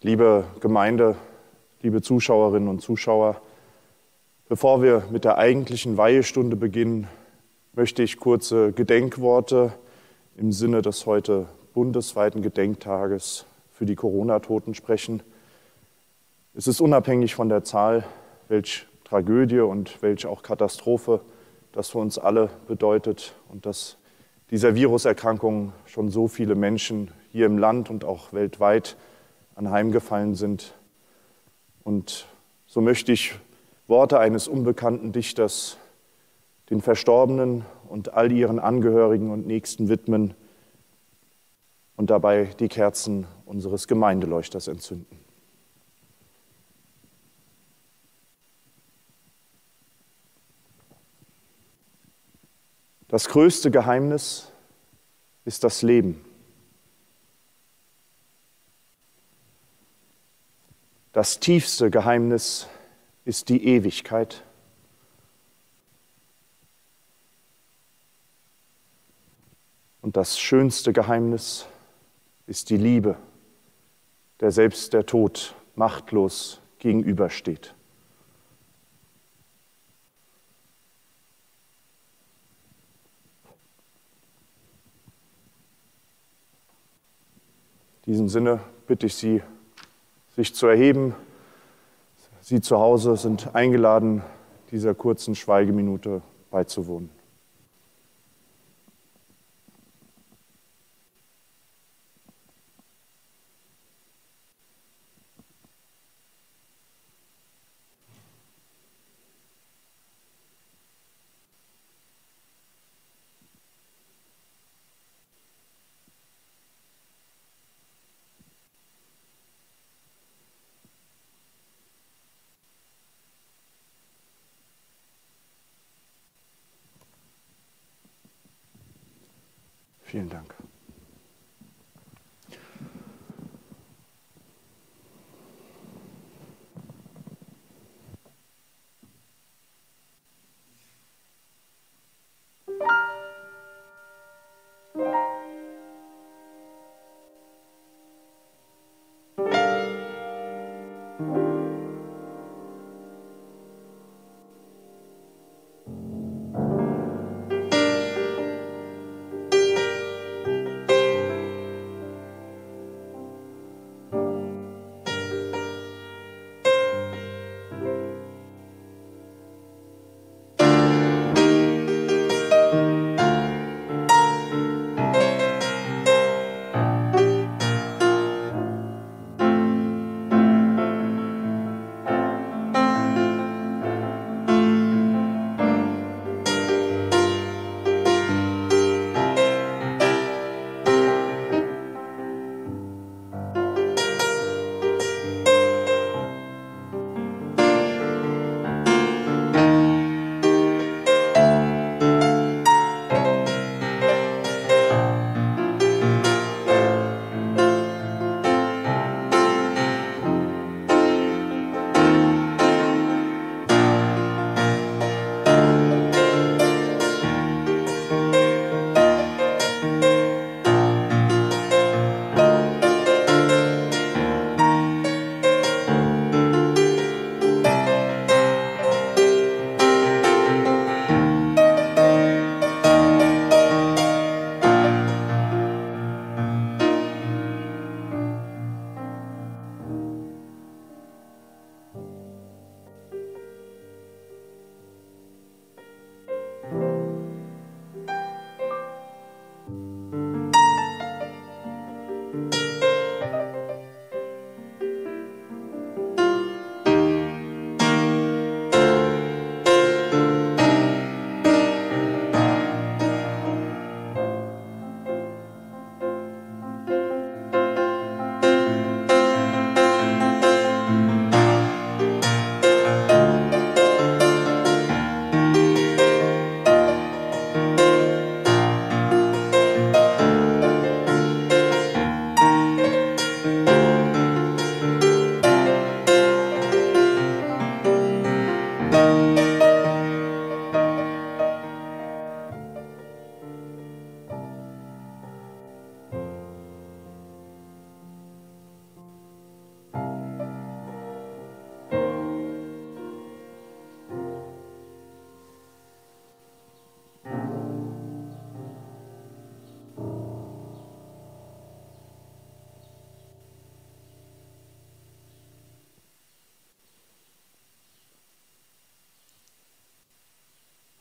Liebe Gemeinde, liebe Zuschauerinnen und Zuschauer, bevor wir mit der eigentlichen Weihestunde beginnen, möchte ich kurze Gedenkworte im Sinne des heute bundesweiten Gedenktages für die Corona-Toten sprechen. Es ist unabhängig von der Zahl, welch Tragödie und welch auch Katastrophe das für uns alle bedeutet und dass dieser Viruserkrankung schon so viele Menschen hier im Land und auch weltweit anheimgefallen sind. Und so möchte ich Worte eines unbekannten Dichters den Verstorbenen und all ihren Angehörigen und Nächsten widmen und dabei die Kerzen unseres Gemeindeleuchters entzünden. Das größte Geheimnis ist das Leben. Das tiefste Geheimnis ist die Ewigkeit. Und das schönste Geheimnis ist die Liebe, der selbst der Tod machtlos gegenübersteht. In diesem Sinne bitte ich Sie, sich zu erheben. Sie zu Hause sind eingeladen, dieser kurzen Schweigeminute beizuwohnen. Vielen Dank.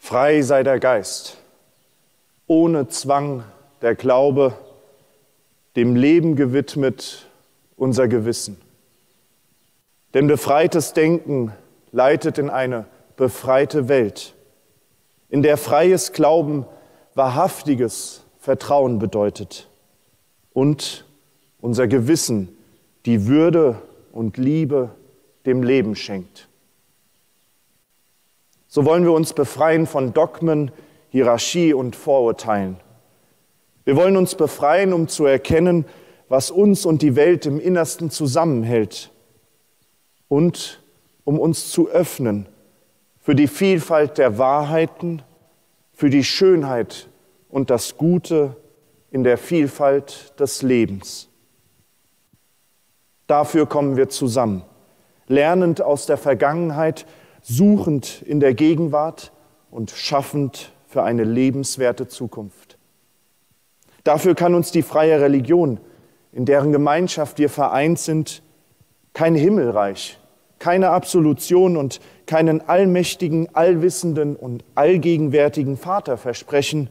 Frei sei der Geist, ohne Zwang der Glaube, dem Leben gewidmet unser Gewissen. Denn befreites Denken leitet in eine befreite Welt, in der freies Glauben wahrhaftiges Vertrauen bedeutet und unser Gewissen die Würde und Liebe dem Leben schenkt. So wollen wir uns befreien von Dogmen, Hierarchie und Vorurteilen. Wir wollen uns befreien, um zu erkennen, was uns und die Welt im Innersten zusammenhält und um uns zu öffnen für die Vielfalt der Wahrheiten, für die Schönheit und das Gute in der Vielfalt des Lebens. Dafür kommen wir zusammen, lernend aus der Vergangenheit, suchend in der Gegenwart und schaffend für eine lebenswerte Zukunft. Dafür kann uns die freie Religion, in deren Gemeinschaft wir vereint sind, kein Himmelreich, keine Absolution und keinen allmächtigen, allwissenden und allgegenwärtigen Vater versprechen.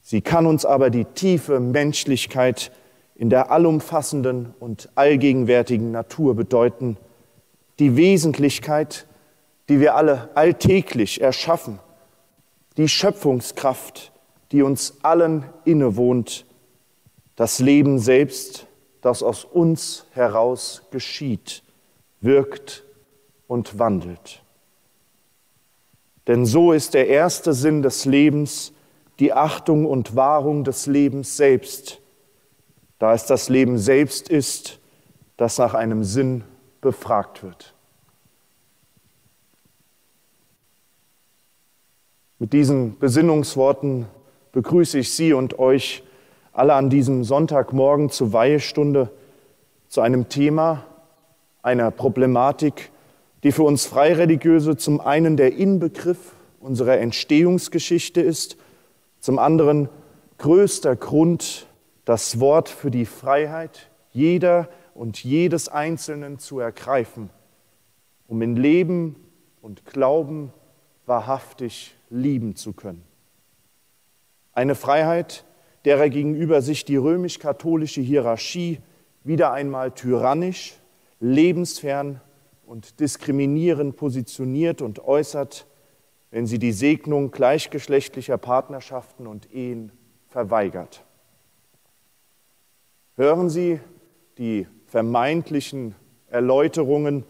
Sie kann uns aber die tiefe Menschlichkeit in der allumfassenden und allgegenwärtigen Natur bedeuten, die Wesentlichkeit, die wir alle alltäglich erschaffen, die Schöpfungskraft, die uns allen innewohnt, das Leben selbst, das aus uns heraus geschieht, wirkt und wandelt. Denn so ist der erste Sinn des Lebens die Achtung und Wahrung des Lebens selbst, da es das Leben selbst ist, das nach einem Sinn befragt wird. Mit diesen Besinnungsworten begrüße ich Sie und euch alle an diesem Sonntagmorgen zur Weihestunde zu einem Thema, einer Problematik, die für uns Freireligiöse zum einen der Inbegriff unserer Entstehungsgeschichte ist, zum anderen größter Grund das Wort für die Freiheit jeder und jedes Einzelnen zu ergreifen, um in Leben und Glauben wahrhaftig lieben zu können. Eine Freiheit, derer gegenüber sich die römisch-katholische Hierarchie wieder einmal tyrannisch, lebensfern und diskriminierend positioniert und äußert, wenn sie die Segnung gleichgeschlechtlicher Partnerschaften und Ehen verweigert. Hören Sie die vermeintlichen Erläuterungen,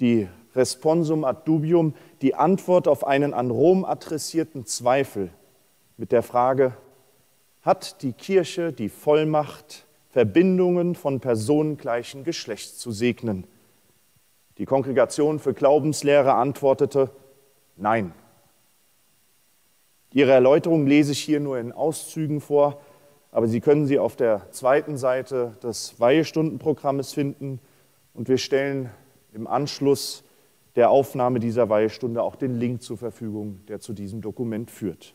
die Responsum ad dubium, die Antwort auf einen an Rom adressierten Zweifel mit der Frage, hat die Kirche die Vollmacht, Verbindungen von Personen gleichen Geschlechts zu segnen? Die Kongregation für Glaubenslehre antwortete, nein. Ihre Erläuterung lese ich hier nur in Auszügen vor, aber Sie können sie auf der zweiten Seite des Weihestundenprogrammes finden und wir stellen im Anschluss der Aufnahme dieser Weihestunde auch den Link zur Verfügung, der zu diesem Dokument führt.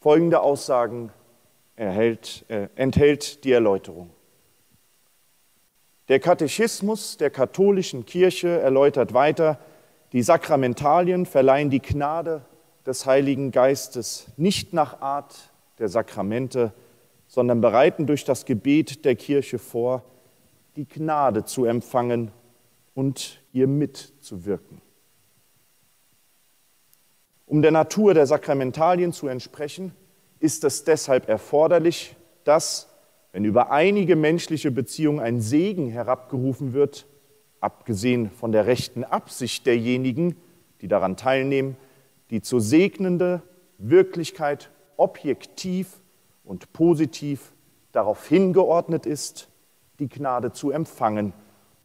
Folgende Aussagen erhält, äh, enthält die Erläuterung. Der Katechismus der katholischen Kirche erläutert weiter, die Sakramentalien verleihen die Gnade des Heiligen Geistes nicht nach Art der Sakramente, sondern bereiten durch das Gebet der Kirche vor, die Gnade zu empfangen und ihr mitzuwirken. Um der Natur der Sakramentalien zu entsprechen, ist es deshalb erforderlich, dass, wenn über einige menschliche Beziehungen ein Segen herabgerufen wird, abgesehen von der rechten Absicht derjenigen, die daran teilnehmen, die zu segnende Wirklichkeit objektiv und positiv darauf hingeordnet ist, die Gnade zu empfangen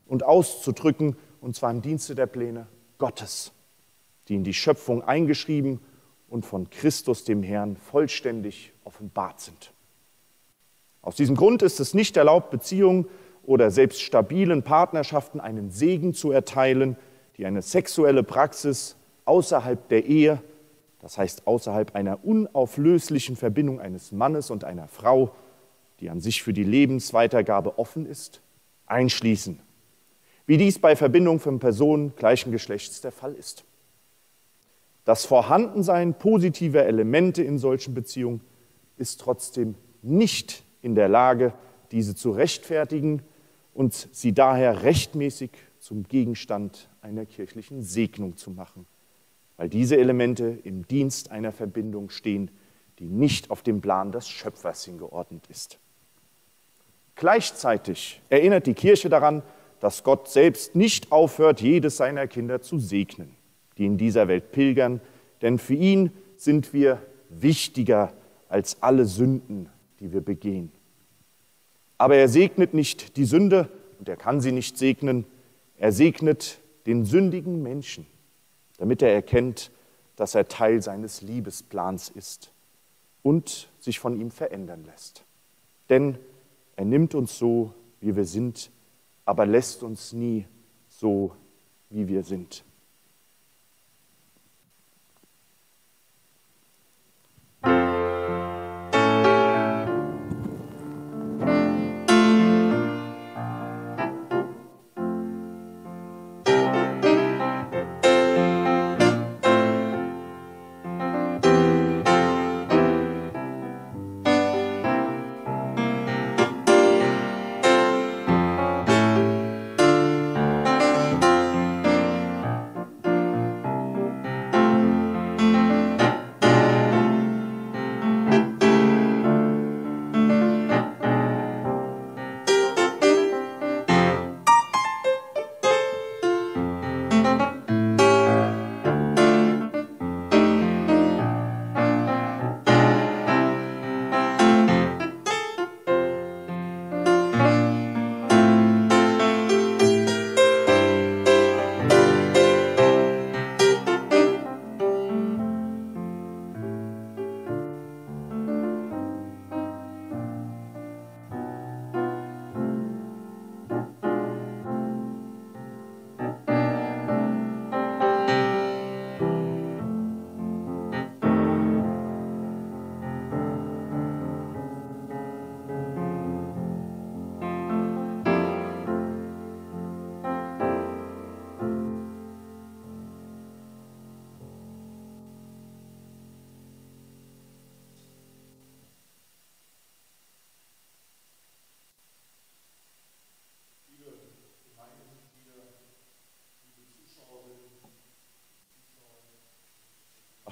und auszudrücken, und zwar im Dienste der Pläne Gottes, die in die Schöpfung eingeschrieben und von Christus dem Herrn vollständig offenbart sind. Aus diesem Grund ist es nicht erlaubt, Beziehungen oder selbst stabilen Partnerschaften einen Segen zu erteilen, die eine sexuelle Praxis außerhalb der Ehe das heißt außerhalb einer unauflöslichen Verbindung eines Mannes und einer Frau, die an sich für die Lebensweitergabe offen ist, einschließen, wie dies bei Verbindung von Personen gleichen Geschlechts der Fall ist. Das Vorhandensein positiver Elemente in solchen Beziehungen ist trotzdem nicht in der Lage, diese zu rechtfertigen und sie daher rechtmäßig zum Gegenstand einer kirchlichen Segnung zu machen, weil diese Elemente im Dienst einer Verbindung stehen, die nicht auf dem Plan des Schöpfers hingeordnet ist. Gleichzeitig erinnert die Kirche daran, dass Gott selbst nicht aufhört, jedes seiner Kinder zu segnen, die in dieser Welt pilgern, denn für ihn sind wir wichtiger als alle Sünden, die wir begehen. Aber er segnet nicht die Sünde und er kann sie nicht segnen. Er segnet den sündigen Menschen, damit er erkennt, dass er Teil seines Liebesplans ist und sich von ihm verändern lässt. Denn er nimmt uns so, wie wir sind, aber lässt uns nie so, wie wir sind.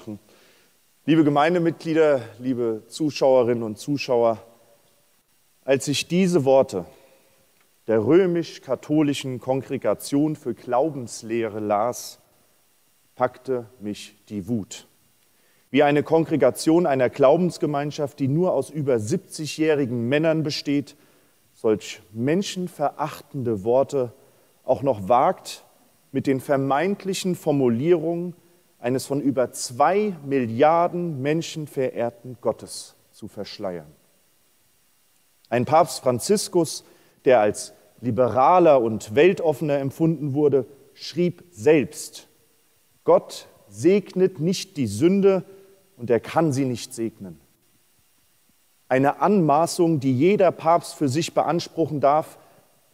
Machen. Liebe Gemeindemitglieder, liebe Zuschauerinnen und Zuschauer, als ich diese Worte der römisch-katholischen Kongregation für Glaubenslehre las, packte mich die Wut. Wie eine Kongregation einer Glaubensgemeinschaft, die nur aus über 70-jährigen Männern besteht, solch menschenverachtende Worte auch noch wagt, mit den vermeintlichen Formulierungen eines von über zwei Milliarden Menschen verehrten Gottes zu verschleiern. Ein Papst Franziskus, der als liberaler und weltoffener empfunden wurde, schrieb selbst, Gott segnet nicht die Sünde und er kann sie nicht segnen. Eine Anmaßung, die jeder Papst für sich beanspruchen darf,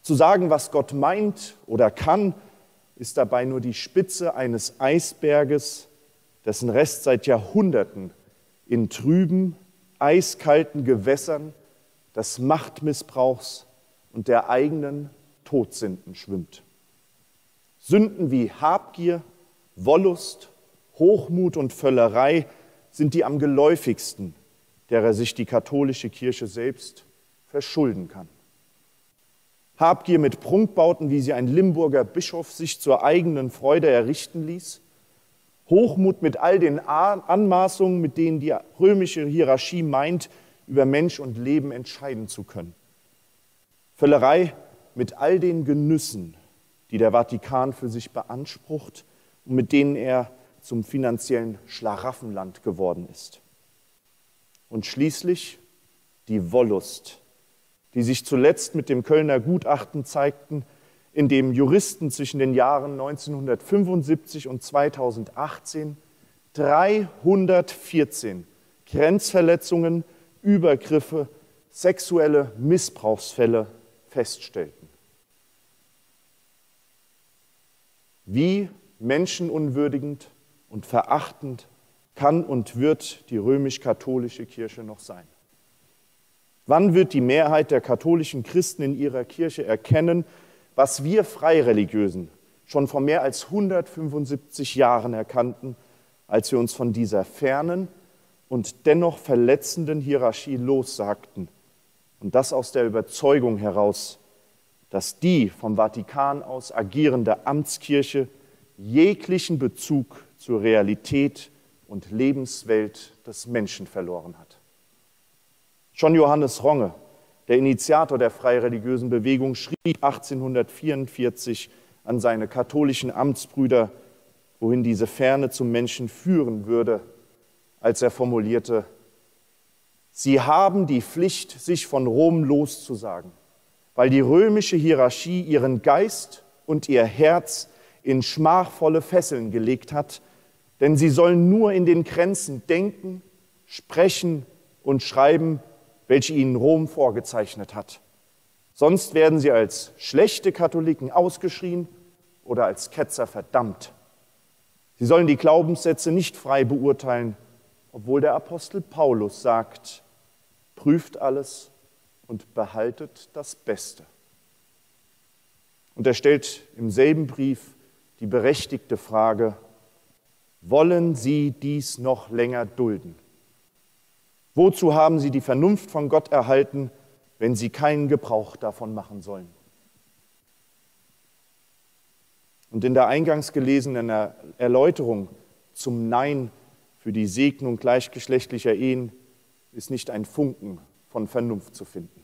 zu sagen, was Gott meint oder kann, ist dabei nur die Spitze eines Eisberges, dessen Rest seit Jahrhunderten in trüben, eiskalten Gewässern des Machtmissbrauchs und der eigenen Todsünden schwimmt. Sünden wie Habgier, Wollust, Hochmut und Völlerei sind die am geläufigsten, derer sich die katholische Kirche selbst verschulden kann. Habgier mit Prunkbauten, wie sie ein Limburger Bischof sich zur eigenen Freude errichten ließ, Hochmut mit all den Anmaßungen, mit denen die römische Hierarchie meint, über Mensch und Leben entscheiden zu können. Völlerei mit all den Genüssen, die der Vatikan für sich beansprucht und mit denen er zum finanziellen Schlaraffenland geworden ist. Und schließlich die Wollust, die sich zuletzt mit dem Kölner Gutachten zeigten, in dem Juristen zwischen den Jahren 1975 und 2018 314 Grenzverletzungen, Übergriffe, sexuelle Missbrauchsfälle feststellten. Wie menschenunwürdigend und verachtend kann und wird die römisch-katholische Kirche noch sein? Wann wird die Mehrheit der katholischen Christen in ihrer Kirche erkennen, was wir Freireligiösen schon vor mehr als 175 Jahren erkannten, als wir uns von dieser fernen und dennoch verletzenden Hierarchie lossagten? Und das aus der Überzeugung heraus, dass die vom Vatikan aus agierende Amtskirche jeglichen Bezug zur Realität und Lebenswelt des Menschen verloren hat. Schon Johannes Ronge, der Initiator der freireligiösen Bewegung, schrieb 1844 an seine katholischen Amtsbrüder, wohin diese Ferne zum Menschen führen würde, als er formulierte, Sie haben die Pflicht, sich von Rom loszusagen, weil die römische Hierarchie ihren Geist und ihr Herz in schmachvolle Fesseln gelegt hat, denn sie sollen nur in den Grenzen denken, sprechen und schreiben, welche ihnen Rom vorgezeichnet hat. Sonst werden sie als schlechte Katholiken ausgeschrien oder als Ketzer verdammt. Sie sollen die Glaubenssätze nicht frei beurteilen, obwohl der Apostel Paulus sagt, prüft alles und behaltet das Beste. Und er stellt im selben Brief die berechtigte Frage, wollen Sie dies noch länger dulden? Wozu haben Sie die Vernunft von Gott erhalten, wenn Sie keinen Gebrauch davon machen sollen? Und in der eingangs gelesenen Erläuterung zum Nein für die Segnung gleichgeschlechtlicher Ehen ist nicht ein Funken von Vernunft zu finden.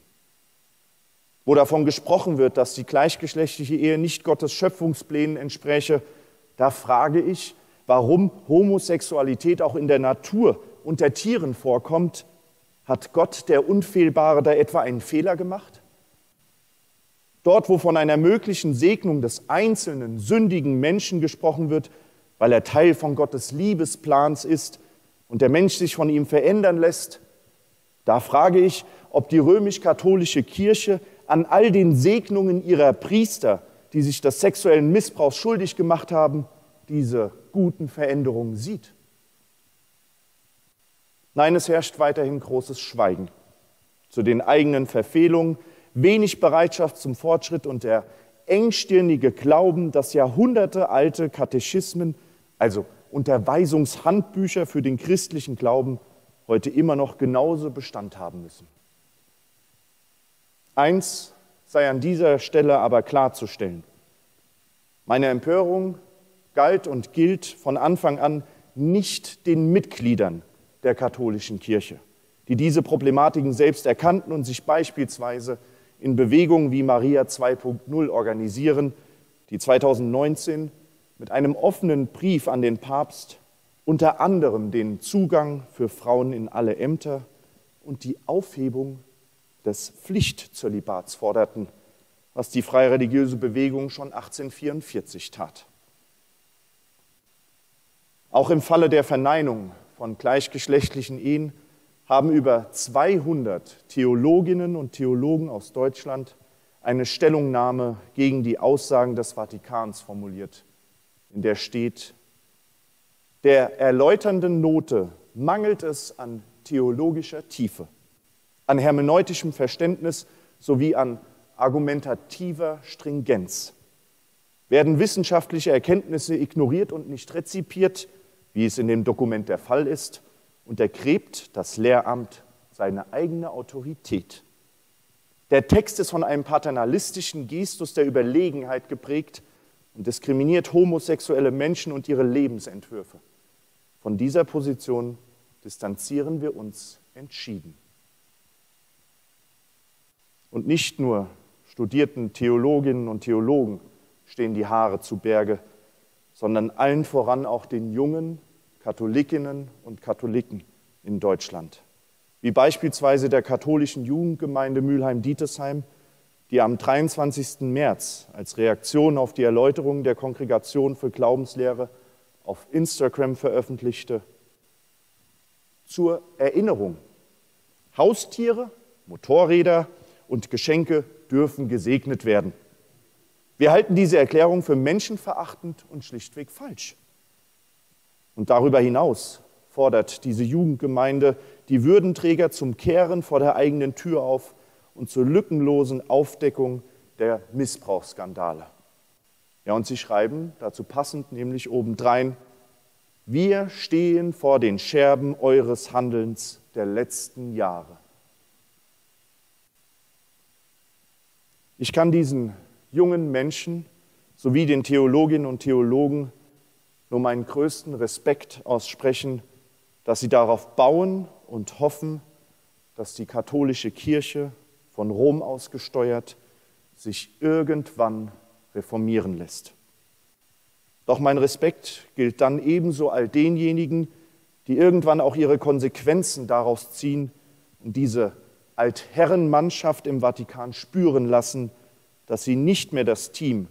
Wo davon gesprochen wird, dass die gleichgeschlechtliche Ehe nicht Gottes Schöpfungsplänen entspräche, da frage ich, warum Homosexualität auch in der Natur unter Tieren vorkommt, hat Gott, der Unfehlbare, da etwa einen Fehler gemacht? Dort, wo von einer möglichen Segnung des einzelnen sündigen Menschen gesprochen wird, weil er Teil von Gottes Liebesplans ist und der Mensch sich von ihm verändern lässt, da frage ich, ob die römisch-katholische Kirche an all den Segnungen ihrer Priester, die sich des sexuellen Missbrauchs schuldig gemacht haben, diese guten Veränderungen sieht. Nein, es herrscht weiterhin großes Schweigen zu den eigenen Verfehlungen, wenig Bereitschaft zum Fortschritt und der engstirnige Glauben, dass jahrhundertealte Katechismen, also Unterweisungshandbücher für den christlichen Glauben, heute immer noch genauso Bestand haben müssen. Eins sei an dieser Stelle aber klarzustellen. Meine Empörung galt und gilt von Anfang an nicht den Mitgliedern der katholischen Kirche, die diese Problematiken selbst erkannten und sich beispielsweise in Bewegungen wie Maria 2.0 organisieren, die 2019 mit einem offenen Brief an den Papst unter anderem den Zugang für Frauen in alle Ämter und die Aufhebung des Pflichtzölibats forderten, was die freireligiöse Bewegung schon 1844 tat. Auch im Falle der Verneinung von gleichgeschlechtlichen Ehen haben über 200 Theologinnen und Theologen aus Deutschland eine Stellungnahme gegen die Aussagen des Vatikans formuliert, in der steht, der erläuternden Note mangelt es an theologischer Tiefe, an hermeneutischem Verständnis sowie an argumentativer Stringenz. Werden wissenschaftliche Erkenntnisse ignoriert und nicht rezipiert, wie es in dem Dokument der Fall ist, untergräbt das Lehramt seine eigene Autorität. Der Text ist von einem paternalistischen Gestus der Überlegenheit geprägt und diskriminiert homosexuelle Menschen und ihre Lebensentwürfe. Von dieser Position distanzieren wir uns entschieden. Und nicht nur studierten Theologinnen und Theologen stehen die Haare zu Berge, sondern allen voran auch den jungen Katholikinnen und Katholiken in Deutschland, wie beispielsweise der katholischen Jugendgemeinde Mülheim-Dietesheim, die am 23. März als Reaktion auf die Erläuterung der Kongregation für Glaubenslehre auf Instagram veröffentlichte. Zur Erinnerung, Haustiere, Motorräder und Geschenke dürfen gesegnet werden. Wir halten diese Erklärung für menschenverachtend und schlichtweg falsch. Und darüber hinaus fordert diese Jugendgemeinde die Würdenträger zum Kehren vor der eigenen Tür auf und zur lückenlosen Aufdeckung der Missbrauchsskandale. Ja, und sie schreiben dazu passend nämlich obendrein, wir stehen vor den Scherben eures Handelns der letzten Jahre. Ich kann diesen jungen Menschen sowie den Theologinnen und Theologen nur meinen größten Respekt aussprechen, dass sie darauf bauen und hoffen, dass die katholische Kirche von Rom aus gesteuert sich irgendwann reformieren lässt. Doch mein Respekt gilt dann ebenso all denjenigen, die irgendwann auch ihre Konsequenzen daraus ziehen und diese Altherrenmannschaft im Vatikan spüren lassen, dass sie nicht mehr das Team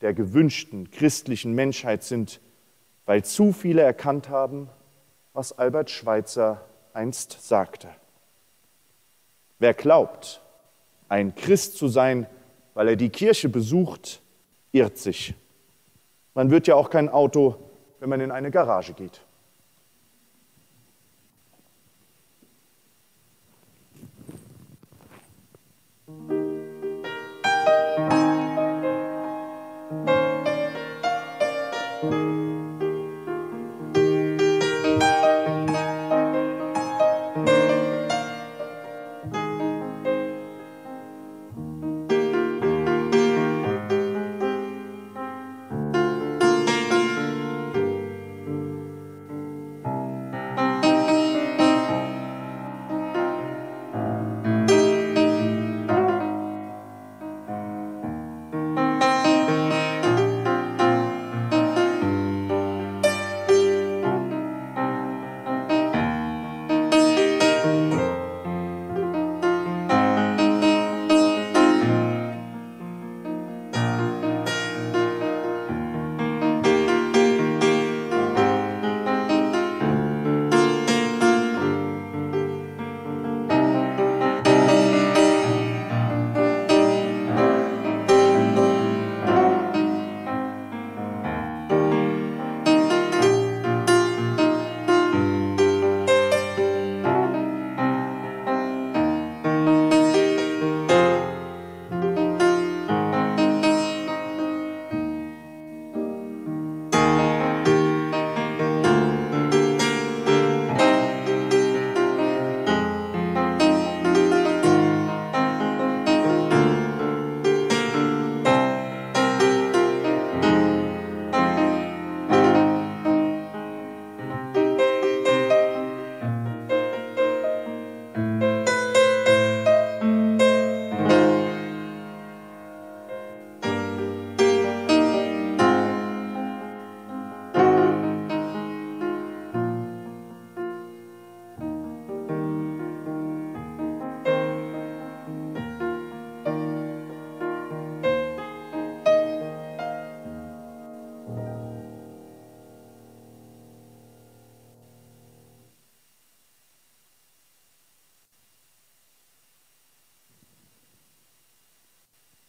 der gewünschten christlichen Menschheit sind, weil zu viele erkannt haben, was Albert Schweitzer einst sagte. Wer glaubt, ein Christ zu sein, weil er die Kirche besucht, irrt sich. Man wird ja auch kein Auto, wenn man in eine Garage geht.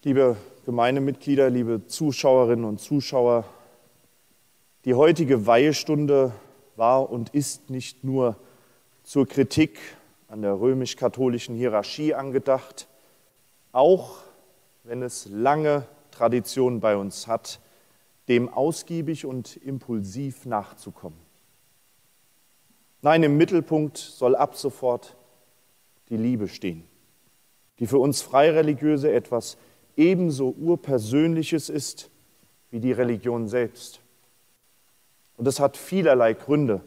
Liebe Gemeindemitglieder, liebe Zuschauerinnen und Zuschauer, die heutige Weihestunde war und ist nicht nur zur Kritik an der römisch-katholischen Hierarchie angedacht, auch wenn es lange Tradition bei uns hat, dem ausgiebig und impulsiv nachzukommen. Nein, im Mittelpunkt soll ab sofort die Liebe stehen, die für uns Freireligiöse etwas ebenso urpersönliches ist wie die Religion selbst. Und es hat vielerlei Gründe,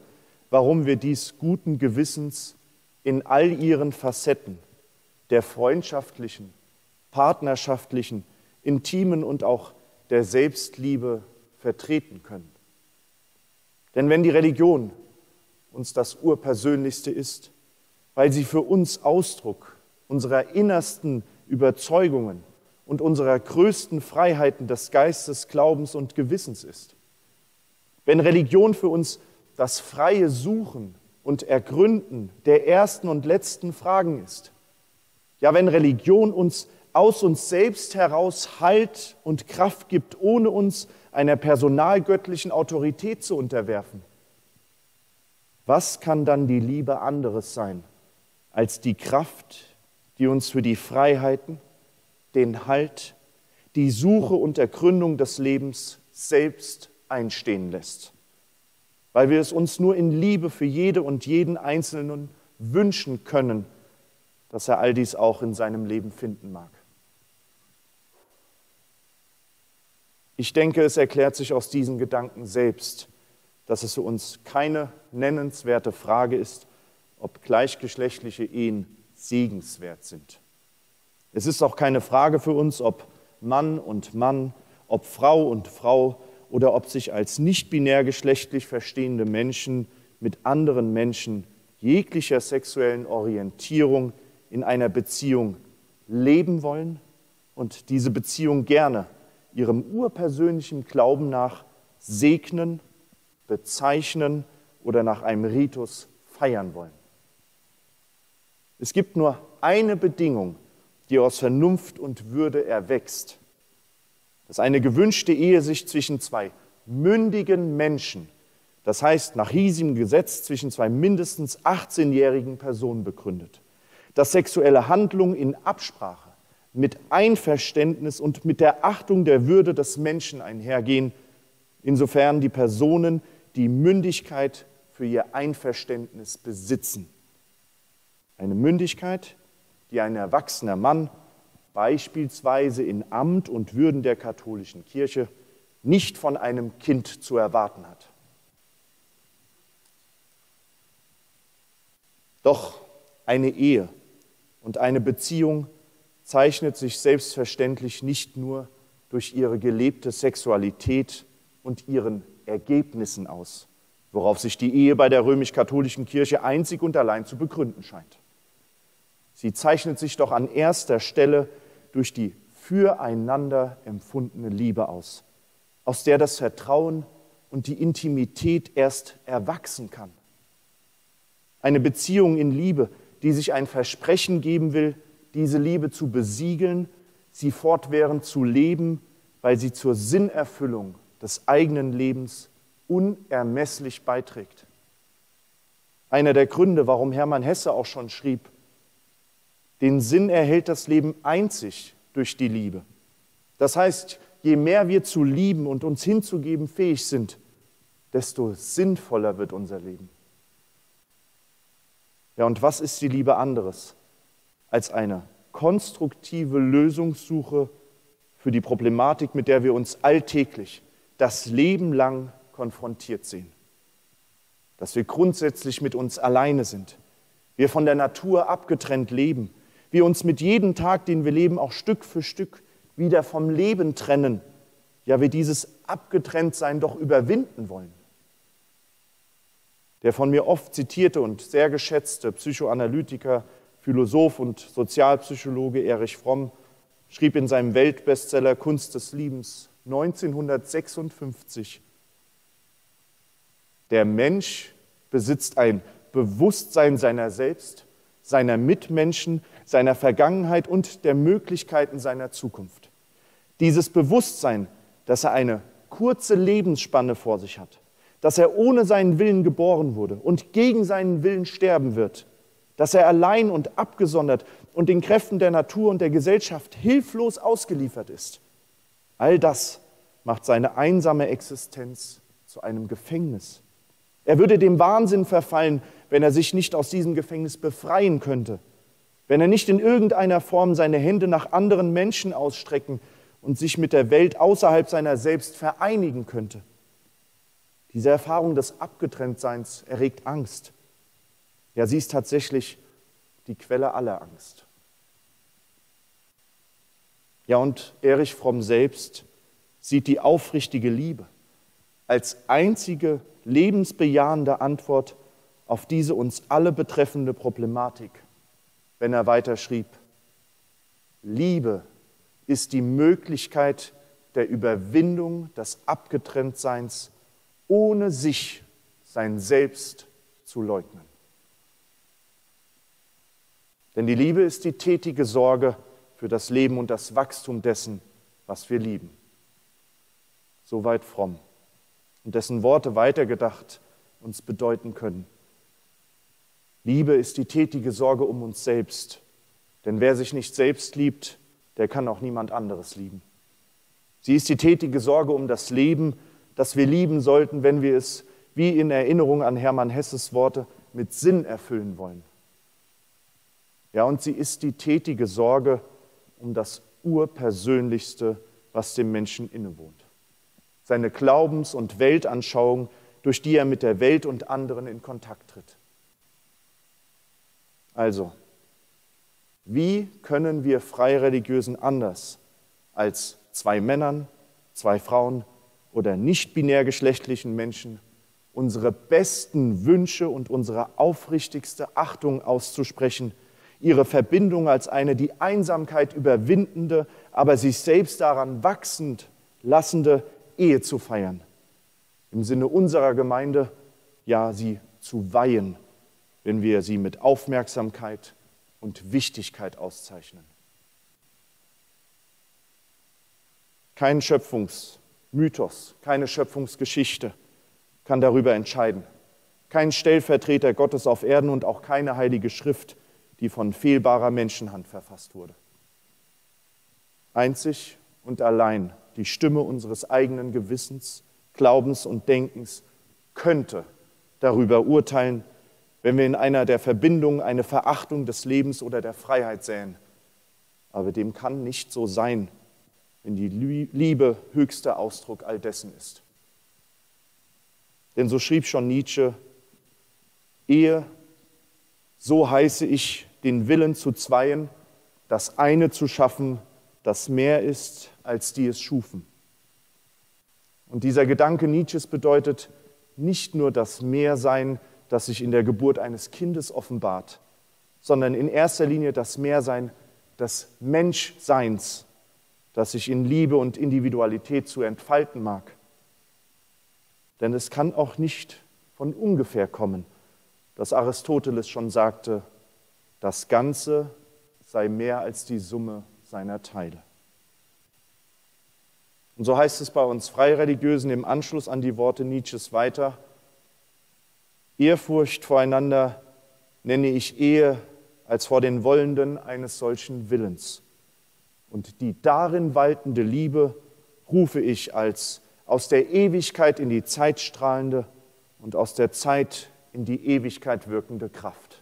warum wir dies guten Gewissens in all ihren Facetten der freundschaftlichen, partnerschaftlichen, intimen und auch der Selbstliebe vertreten können. Denn wenn die Religion uns das Urpersönlichste ist, weil sie für uns Ausdruck unserer innersten Überzeugungen, und unserer größten Freiheiten des Geistes, Glaubens und Gewissens ist. Wenn Religion für uns das freie Suchen und Ergründen der ersten und letzten Fragen ist, ja, wenn Religion uns aus uns selbst heraus Halt und Kraft gibt, ohne uns einer personalgöttlichen Autorität zu unterwerfen, Was kann dann die Liebe anderes sein als die Kraft, die uns für die Freiheiten, den Halt, die Suche und Ergründung des Lebens selbst einstehen lässt? Weil wir es uns nur in Liebe für jede und jeden Einzelnen wünschen können, dass er all dies auch in seinem Leben finden mag. Ich denke, es erklärt sich aus diesen Gedanken selbst, dass es für uns keine nennenswerte Frage ist, ob gleichgeschlechtliche Ehen segenswert sind. Es ist auch keine Frage für uns, ob Mann und Mann, ob Frau und Frau oder ob sich als nicht binär geschlechtlich verstehende Menschen mit anderen Menschen jeglicher sexuellen Orientierung in einer Beziehung leben wollen und diese Beziehung gerne ihrem urpersönlichen Glauben nach segnen bezeichnen oder nach einem Ritus feiern wollen. Es gibt nur eine Bedingung, die aus Vernunft und Würde erwächst, dass eine gewünschte Ehe sich zwischen zwei mündigen Menschen, das heißt nach hiesigem Gesetz zwischen zwei mindestens 18-jährigen Personen begründet, dass sexuelle Handlungen in Absprache, mit Einverständnis und mit der Achtung der Würde des Menschen einhergehen, insofern die Personen die Mündigkeit für ihr Einverständnis besitzen. Eine Mündigkeit, die ein erwachsener Mann beispielsweise in Amt und Würden der katholischen Kirche nicht von einem Kind zu erwarten hat. Doch eine Ehe und eine Beziehung zeichnet sich selbstverständlich nicht nur durch ihre gelebte Sexualität und ihren Ergebnissen aus, worauf sich die Ehe bei der römisch-katholischen Kirche einzig und allein zu begründen scheint. Sie zeichnet sich doch an erster Stelle durch die füreinander empfundene Liebe aus, aus der das Vertrauen und die Intimität erst erwachsen kann. Eine Beziehung in Liebe, die sich ein Versprechen geben will, diese Liebe zu besiegeln, sie fortwährend zu leben, weil sie zur Sinnerfüllung des eigenen Lebens unermesslich beiträgt. Einer der Gründe, warum Hermann Hesse auch schon schrieb, den Sinn erhält das Leben einzig durch die Liebe. Das heißt, je mehr wir zu lieben und uns hinzugeben fähig sind, desto sinnvoller wird unser Leben. Ja, und was ist die Liebe anderes als eine konstruktive Lösungssuche für die Problematik, mit der wir uns alltäglich das Leben lang konfrontiert sehen. Dass wir grundsätzlich mit uns alleine sind. Wir von der Natur abgetrennt leben. Wir uns mit jedem Tag, den wir leben, auch Stück für Stück wieder vom Leben trennen. Ja, wir dieses Abgetrenntsein doch überwinden wollen. Der von mir oft zitierte und sehr geschätzte Psychoanalytiker, Philosoph und Sozialpsychologe Erich Fromm schrieb in seinem Weltbestseller Kunst des Liebens 1956, der Mensch besitzt ein Bewusstsein seiner selbst, seiner Mitmenschen, seiner Vergangenheit und der Möglichkeiten seiner Zukunft. Dieses Bewusstsein, dass er eine kurze Lebensspanne vor sich hat, dass er ohne seinen Willen geboren wurde und gegen seinen Willen sterben wird, dass er allein und abgesondert und den Kräften der Natur und der Gesellschaft hilflos ausgeliefert ist. All das macht seine einsame Existenz zu einem Gefängnis. Er würde dem Wahnsinn verfallen, wenn er sich nicht aus diesem Gefängnis befreien könnte, wenn er nicht in irgendeiner Form seine Hände nach anderen Menschen ausstrecken und sich mit der Welt außerhalb seiner selbst vereinigen könnte. Diese Erfahrung des Abgetrenntseins erregt Angst. Ja, sie ist tatsächlich die Quelle aller Angst. Ja, und Erich Fromm selbst sieht die aufrichtige Liebe als einzige lebensbejahende Antwort auf diese uns alle betreffende Problematik, wenn er weiter schrieb, Liebe ist die Möglichkeit der Überwindung des Abgetrenntseins, ohne sich sein Selbst zu leugnen. Denn die Liebe ist die tätige Sorge für das Leben und das Wachstum dessen, was wir lieben. Soweit fromm. Und dessen Worte weitergedacht uns bedeuten können. Liebe ist die tätige Sorge um uns selbst. Denn wer sich nicht selbst liebt, der kann auch niemand anderes lieben. Sie ist die tätige Sorge um das Leben, das wir lieben sollten, wenn wir es, wie in Erinnerung an Hermann Hesses Worte, mit Sinn erfüllen wollen. Ja, und sie ist die tätige Sorge um das Urpersönlichste, was dem Menschen innewohnt. Seine Glaubens- und Weltanschauung, durch die er mit der Welt und anderen in Kontakt tritt. Also, wie können wir Freireligiösen anders als zwei Männern, zwei Frauen oder nicht binär geschlechtlichen Menschen unsere besten Wünsche und unsere aufrichtigste Achtung auszusprechen, ihre Verbindung als eine die Einsamkeit überwindende, aber sich selbst daran wachsend lassende Ehe zu feiern. Im Sinne unserer Gemeinde, ja, sie zu weihen, wenn wir sie mit Aufmerksamkeit und Wichtigkeit auszeichnen. Kein Schöpfungsmythos, keine Schöpfungsgeschichte kann darüber entscheiden. Kein Stellvertreter Gottes auf Erden und auch keine heilige Schrift, die von fehlbarer Menschenhand verfasst wurde. Einzig und allein die Stimme unseres eigenen Gewissens, Glaubens und Denkens könnte darüber urteilen, wenn wir in einer der Verbindungen eine Verachtung des Lebens oder der Freiheit säen. Aber dem kann nicht so sein, wenn die Liebe höchster Ausdruck all dessen ist. Denn so schrieb schon Nietzsche, Ehe, so heiße ich den Willen zu zweien, das eine zu schaffen, das mehr ist, als die es schufen. Und dieser Gedanke Nietzsches bedeutet nicht nur das Mehrsein, das sich in der Geburt eines Kindes offenbart, sondern in erster Linie das Mehrsein des Menschseins, das sich in Liebe und Individualität zu entfalten mag. Denn es kann auch nicht von ungefähr kommen, dass Aristoteles schon sagte, das Ganze sei mehr als die Summe seiner Teile. Und so heißt es bei uns Freireligiösen im Anschluss an die Worte Nietzsches weiter, Ehrfurcht voreinander nenne ich Ehe als vor den Wollenden eines solchen Willens. Und die darin waltende Liebe rufe ich als aus der Ewigkeit in die Zeit strahlende und aus der Zeit in die Ewigkeit wirkende Kraft.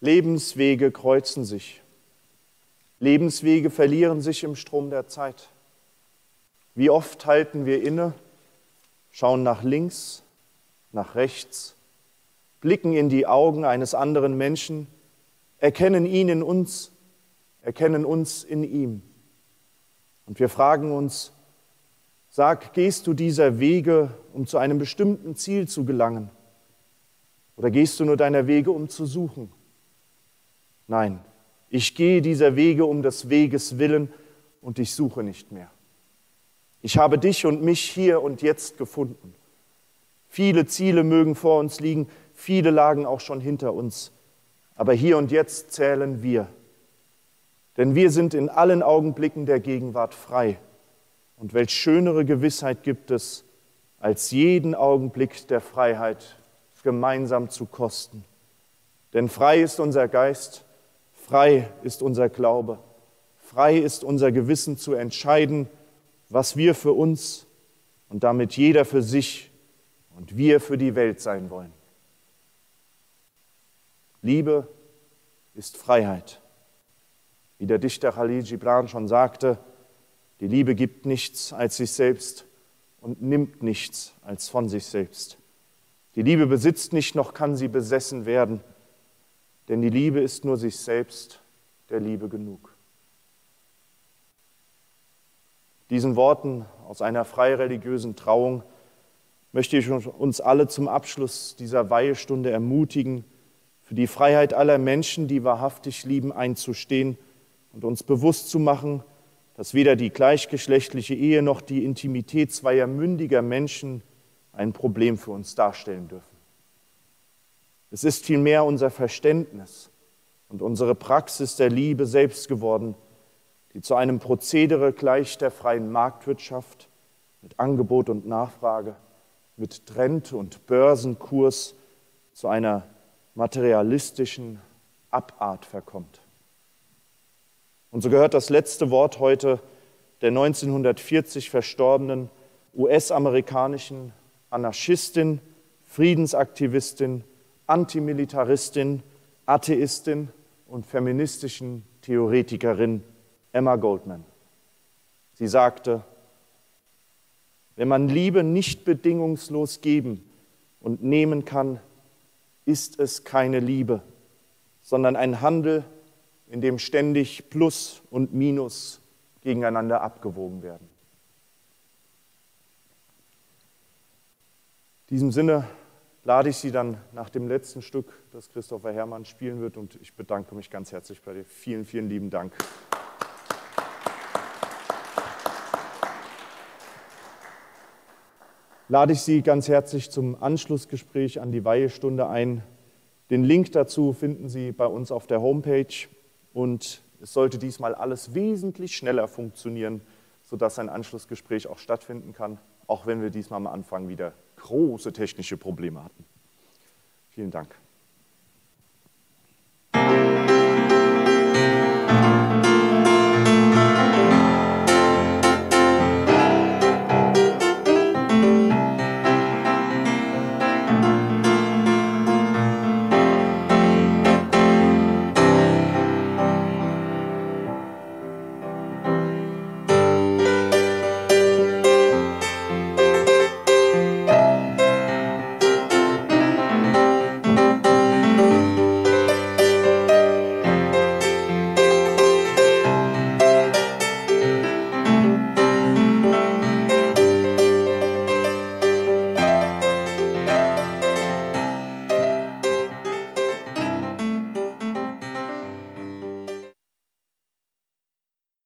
Lebenswege kreuzen sich. Lebenswege verlieren sich im Strom der Zeit. Wie oft halten wir inne, schauen nach links, nach rechts, blicken in die Augen eines anderen Menschen, erkennen ihn in uns, erkennen uns in ihm. Und wir fragen uns, sag, gehst du dieser Wege, um zu einem bestimmten Ziel zu gelangen? Oder gehst du nur deiner Wege, um zu suchen? Nein, ich gehe dieser Wege um des Weges willen und ich suche nicht mehr. Ich habe dich und mich hier und jetzt gefunden. Viele Ziele mögen vor uns liegen, viele lagen auch schon hinter uns. Aber hier und jetzt zählen wir. Denn wir sind in allen Augenblicken der Gegenwart frei. Und welch schönere Gewissheit gibt es, als jeden Augenblick der Freiheit gemeinsam zu kosten. Denn frei ist unser Geist, frei ist unser Glaube, frei ist unser Gewissen zu entscheiden, was wir für uns und damit jeder für sich und wir für die Welt sein wollen. Liebe ist Freiheit. Wie der Dichter Khalil Gibran schon sagte, die Liebe gibt nichts als sich selbst und nimmt nichts als von sich selbst. Die Liebe besitzt nicht, noch kann sie besessen werden, denn die Liebe ist nur sich selbst der Liebe genug. Diesen Worten aus einer freireligiösen Trauung möchte ich uns alle zum Abschluss dieser Weihestunde ermutigen, für die Freiheit aller Menschen, die wahrhaftig lieben, einzustehen und uns bewusst zu machen, dass weder die gleichgeschlechtliche Ehe noch die Intimität zweier mündiger Menschen ein Problem für uns darstellen dürfen. Es ist vielmehr unser Verständnis und unsere Praxis der Liebe selbst geworden, die zu einem Prozedere gleich der freien Marktwirtschaft mit Angebot und Nachfrage, mit Trend- und Börsenkurs zu einer materialistischen Abart verkommt. Und so gehört das letzte Wort heute der 1940 verstorbenen US-amerikanischen Anarchistin, Friedensaktivistin, Antimilitaristin, Atheistin und feministischen Theoretikerin Emma Goldman. Sie sagte, wenn man Liebe nicht bedingungslos geben und nehmen kann, ist es keine Liebe, sondern ein Handel, in dem ständig Plus und Minus gegeneinander abgewogen werden. In diesem Sinne lade ich Sie dann nach dem letzten Stück, das Christopher Herrmann spielen wird, und ich bedanke mich ganz herzlich bei dir. Vielen, vielen lieben Dank. lade ich Sie ganz herzlich zum Anschlussgespräch an die Weihestunde ein. Den Link dazu finden Sie bei uns auf der Homepage und es sollte diesmal alles wesentlich schneller funktionieren, sodass ein Anschlussgespräch auch stattfinden kann, auch wenn wir diesmal am Anfang wieder große technische Probleme hatten. Vielen Dank.